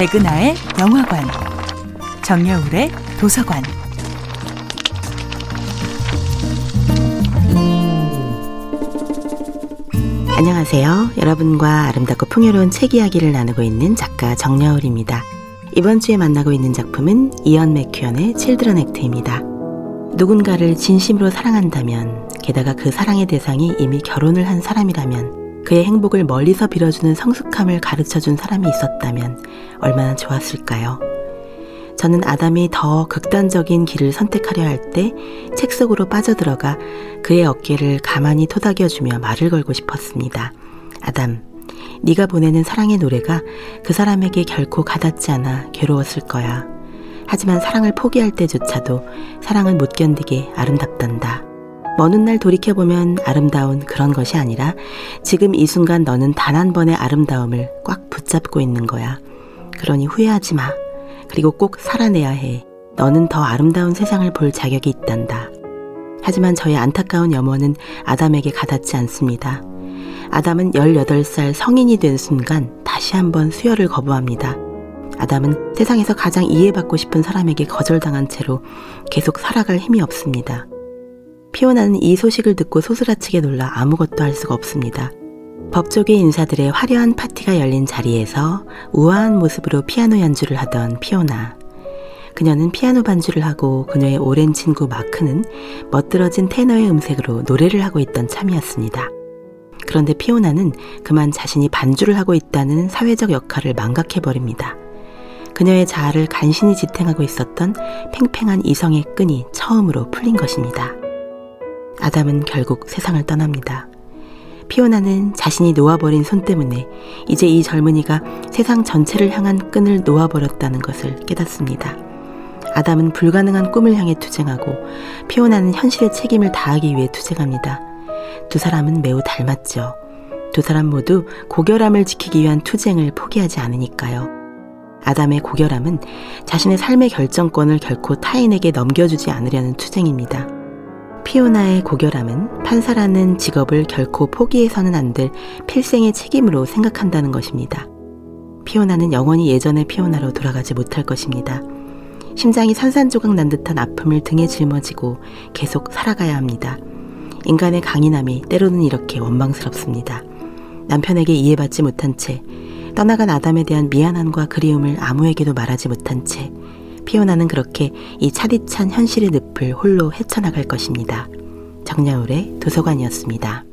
백은하의 영화관, 정여울의 도서관. 안녕하세요. 여러분과 아름답고 풍요로운 책 이야기를 나누고 있는 작가 정여울입니다. 이번 주에 만나고 있는 작품은 이언 맥큐언의 칠드런 액트입니다. 누군가를 진심으로 사랑한다면, 게다가 그 사랑의 대상이 이미 결혼을 한 사람이라면, 그의 행복을 멀리서 빌어주는 성숙함을 가르쳐 준 사람이 있었다면 얼마나 좋았을까요? 저는 아담이 더 극단적인 길을 선택하려 할 때 책 속으로 빠져들어가 그의 어깨를 가만히 토닥여주며 말을 걸고 싶었습니다. 아담, 네가 보내는 사랑의 노래가 그 사람에게 결코 가닿지 않아 괴로웠을 거야. 하지만 사랑을 포기할 때조차도 사랑을 못 견디게 아름답단다. 먼 훗날 돌이켜보면 아름다운 그런 것이 아니라 지금 이 순간 너는 단 한 번의 아름다움을 꽉 붙잡고 있는 거야. 그러니 후회하지 마. 그리고 꼭 살아내야 해. 너는 더 아름다운 세상을 볼 자격이 있단다. 하지만 저의 안타까운 염원은 아담에게 가닿지 않습니다. 아담은 18살 성인이 된 순간 다시 한번 수혈을 거부합니다. 아담은 세상에서 가장 이해받고 싶은 사람에게 거절당한 채로 계속 살아갈 힘이 없습니다. 피오나는 이 소식을 듣고 소스라치게 놀라 아무것도 할 수가 없습니다. 법조계 인사들의 화려한 파티가 열린 자리에서 우아한 모습으로 피아노 연주를 하던 피오나. 그녀는 피아노 반주를 하고 그녀의 오랜 친구 마크는 멋들어진 테너의 음색으로 노래를 하고 있던 참이었습니다. 그런데 피오나는 그만 자신이 반주를 하고 있다는 사회적 역할을 망각해버립니다. 그녀의 자아를 간신히 지탱하고 있었던 팽팽한 이성의 끈이 처음으로 풀린 것입니다. 아담은 결국 세상을 떠납니다. 피오나는 자신이 놓아버린 손 때문에 이제 이 젊은이가 세상 전체를 향한 끈을 놓아버렸다는 것을 깨닫습니다. 아담은 불가능한 꿈을 향해 투쟁하고 피오나는 현실의 책임을 다하기 위해 투쟁합니다. 두 사람은 매우 닮았죠. 두 사람 모두 고결함을 지키기 위한 투쟁을 포기하지 않으니까요. 아담의 고결함은 자신의 삶의 결정권을 결코 타인에게 넘겨주지 않으려는 투쟁입니다. 피오나의 고결함은 판사라는 직업을 결코 포기해서는 안 될 필생의 책임으로 생각한다는 것입니다. 피오나는 영원히 예전의 피오나로 돌아가지 못할 것입니다. 심장이 산산조각 난 듯한 아픔을 등에 짊어지고 계속 살아가야 합니다. 인간의 강인함이 때로는 이렇게 원망스럽습니다. 남편에게 이해받지 못한 채, 떠나간 아담에 대한 미안함과 그리움을 아무에게도 말하지 못한 채, 피오나는 그렇게 이 차디찬 현실의 늪을 홀로 헤쳐나갈 것입니다. 정야울의 도서관이었습니다.